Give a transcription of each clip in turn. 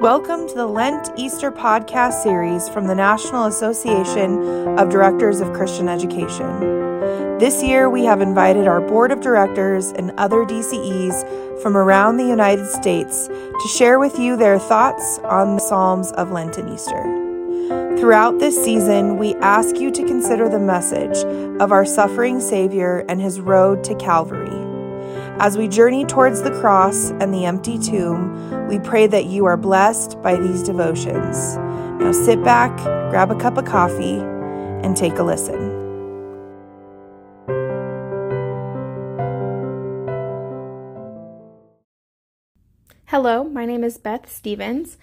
Welcome to the Lent Easter podcast series from the National Association of Directors of Christian Education. This year, we have invited our board of directors and other DCEs from around the United States to share with you their thoughts on the Psalms of Lent and Easter. Throughout this season, we ask you to consider the message of our suffering Savior and his road to Calvary. As we journey towards the cross and the empty tomb, we pray that you are blessed by these devotions. Now sit back, grab a cup of coffee, and take a listen. Hello, my name is Beth Stephens.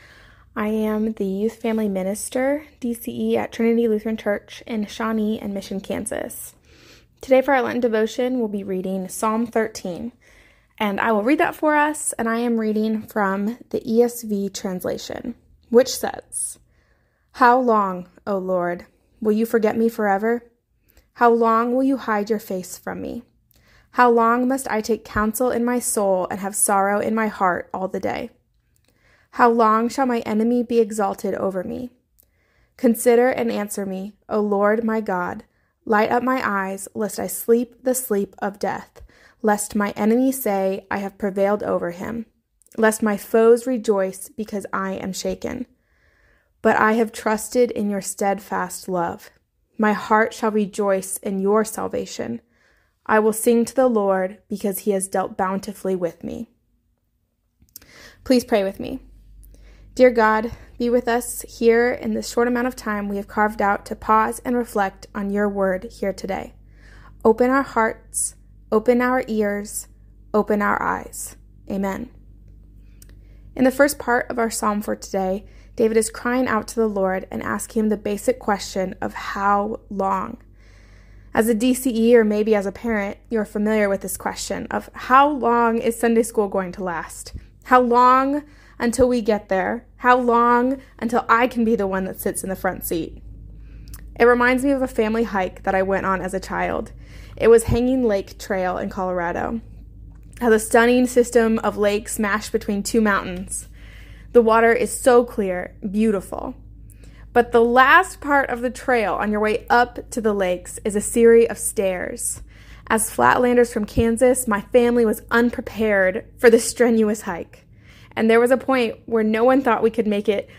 I am the Youth Family Minister, DCE at Trinity Lutheran Church in Shawnee and Mission, Kansas. Today, for our Lenten devotion, we'll be reading Psalm 13. And I will read that for us, and I am reading from the ESV translation, which says, How long, O Lord, will you forget me forever? How long will you hide your face from me? How long must I take counsel in my soul and have sorrow in my heart all the day? How long shall my enemy be exalted over me? Consider and answer me, O Lord my God. Light up my eyes, lest I sleep the sleep of death lest my enemy say, I have prevailed over him, lest my foes rejoice because I am shaken. But I have trusted in your steadfast love. My heart shall rejoice in your salvation. I will sing to the Lord because he has dealt bountifully with me. Please pray with me. Dear God, be with us here in this short amount of time we have carved out to pause and reflect on your word here today. Open our hearts Open our ears, open our eyes. Amen. In the first part of our psalm for today, David is crying out to the Lord and asking him the basic question of how long. As a DCE or maybe as a parent, you're familiar with this question of how long is Sunday school going to last? How long until we get there? How long until I can be the one that sits in the front seat? It reminds me of a family hike that I went on as a child. It was Hanging Lake Trail in Colorado. It has a stunning system of lakes smashed between two mountains. The water is so clear, beautiful. But the last part of the trail on your way up to the lakes is a series of stairs. As flatlanders from Kansas, my family was unprepared for this strenuous hike. And there was a point where no one thought we could make it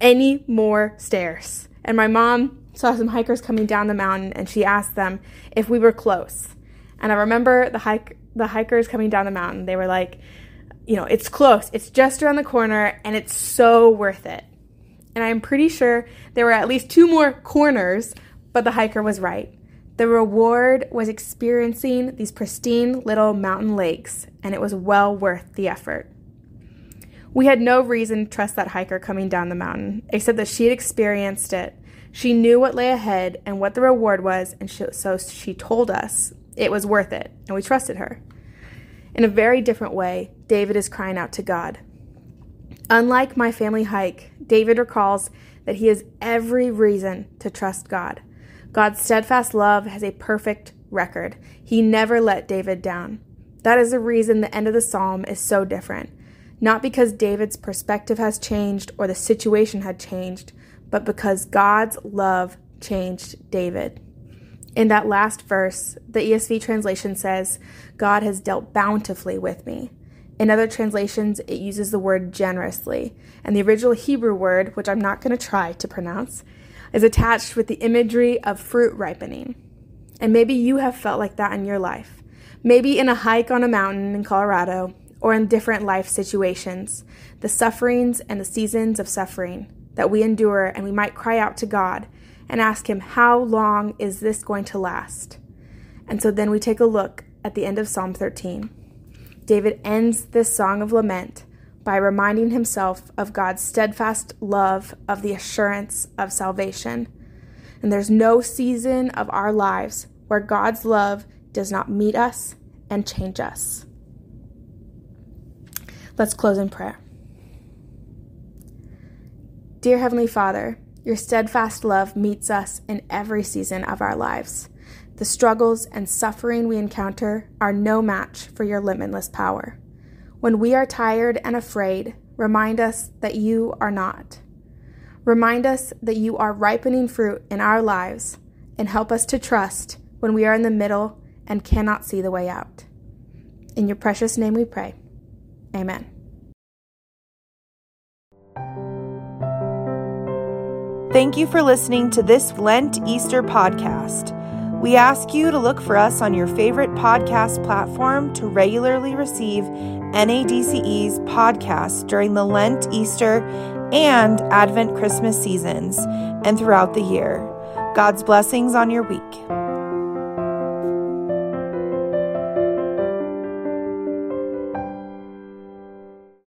any more stairs. And my mom saw some hikers coming down the mountain and she asked them if we were close. And I remember the hike the hikers coming down the mountain. They were like, you know, it's close. It's just around the corner and it's so worth it. And I'm pretty sure there were at least two more corners, but the hiker was right. The reward was experiencing these pristine little mountain lakes, and it was well worth the effort. We had no reason to trust that hiker coming down the mountain, except that she had experienced it she knew what lay ahead and what the reward was, and so she told us it was worth it, and we trusted her. In a very different way, David is crying out to God. Unlike my family hike, David recalls that he has every reason to trust God. God's steadfast love has a perfect record. He never let David down. That is the reason the end of the psalm is so different. Not because David's perspective has changed or the situation had changed, but because God's love changed David. In that last verse, the ESV translation says, God has dealt bountifully with me. In other translations, it uses the word generously, and the original Hebrew word, which I'm not going to try to pronounce, is attached with the imagery of fruit ripening. And maybe you have felt like that in your life. Maybe in a hike on a mountain in Colorado, or in different life situations, the sufferings and the seasons of suffering that we endure, and we might cry out to God and ask Him, How long is this going to last? And so then we take a look at the end of Psalm 13. David ends this song of lament by reminding himself of God's steadfast love, of the assurance of salvation. And there's no season of our lives where God's love does not meet us and change us. Let's close in prayer. Dear Heavenly Father, your steadfast love meets us in every season of our lives. The struggles and suffering we encounter are no match for your limitless power. When we are tired and afraid, remind us that you are not. Remind us that you are ripening fruit in our lives and help us to trust when we are in the middle and cannot see the way out. In your precious name we pray. Amen. Thank you for listening to this Lent Easter podcast. We ask you to look for us on your favorite podcast platform to regularly receive NADCE's podcasts during the Lent, Easter, and Advent Christmas seasons and throughout the year. God's blessings on your week.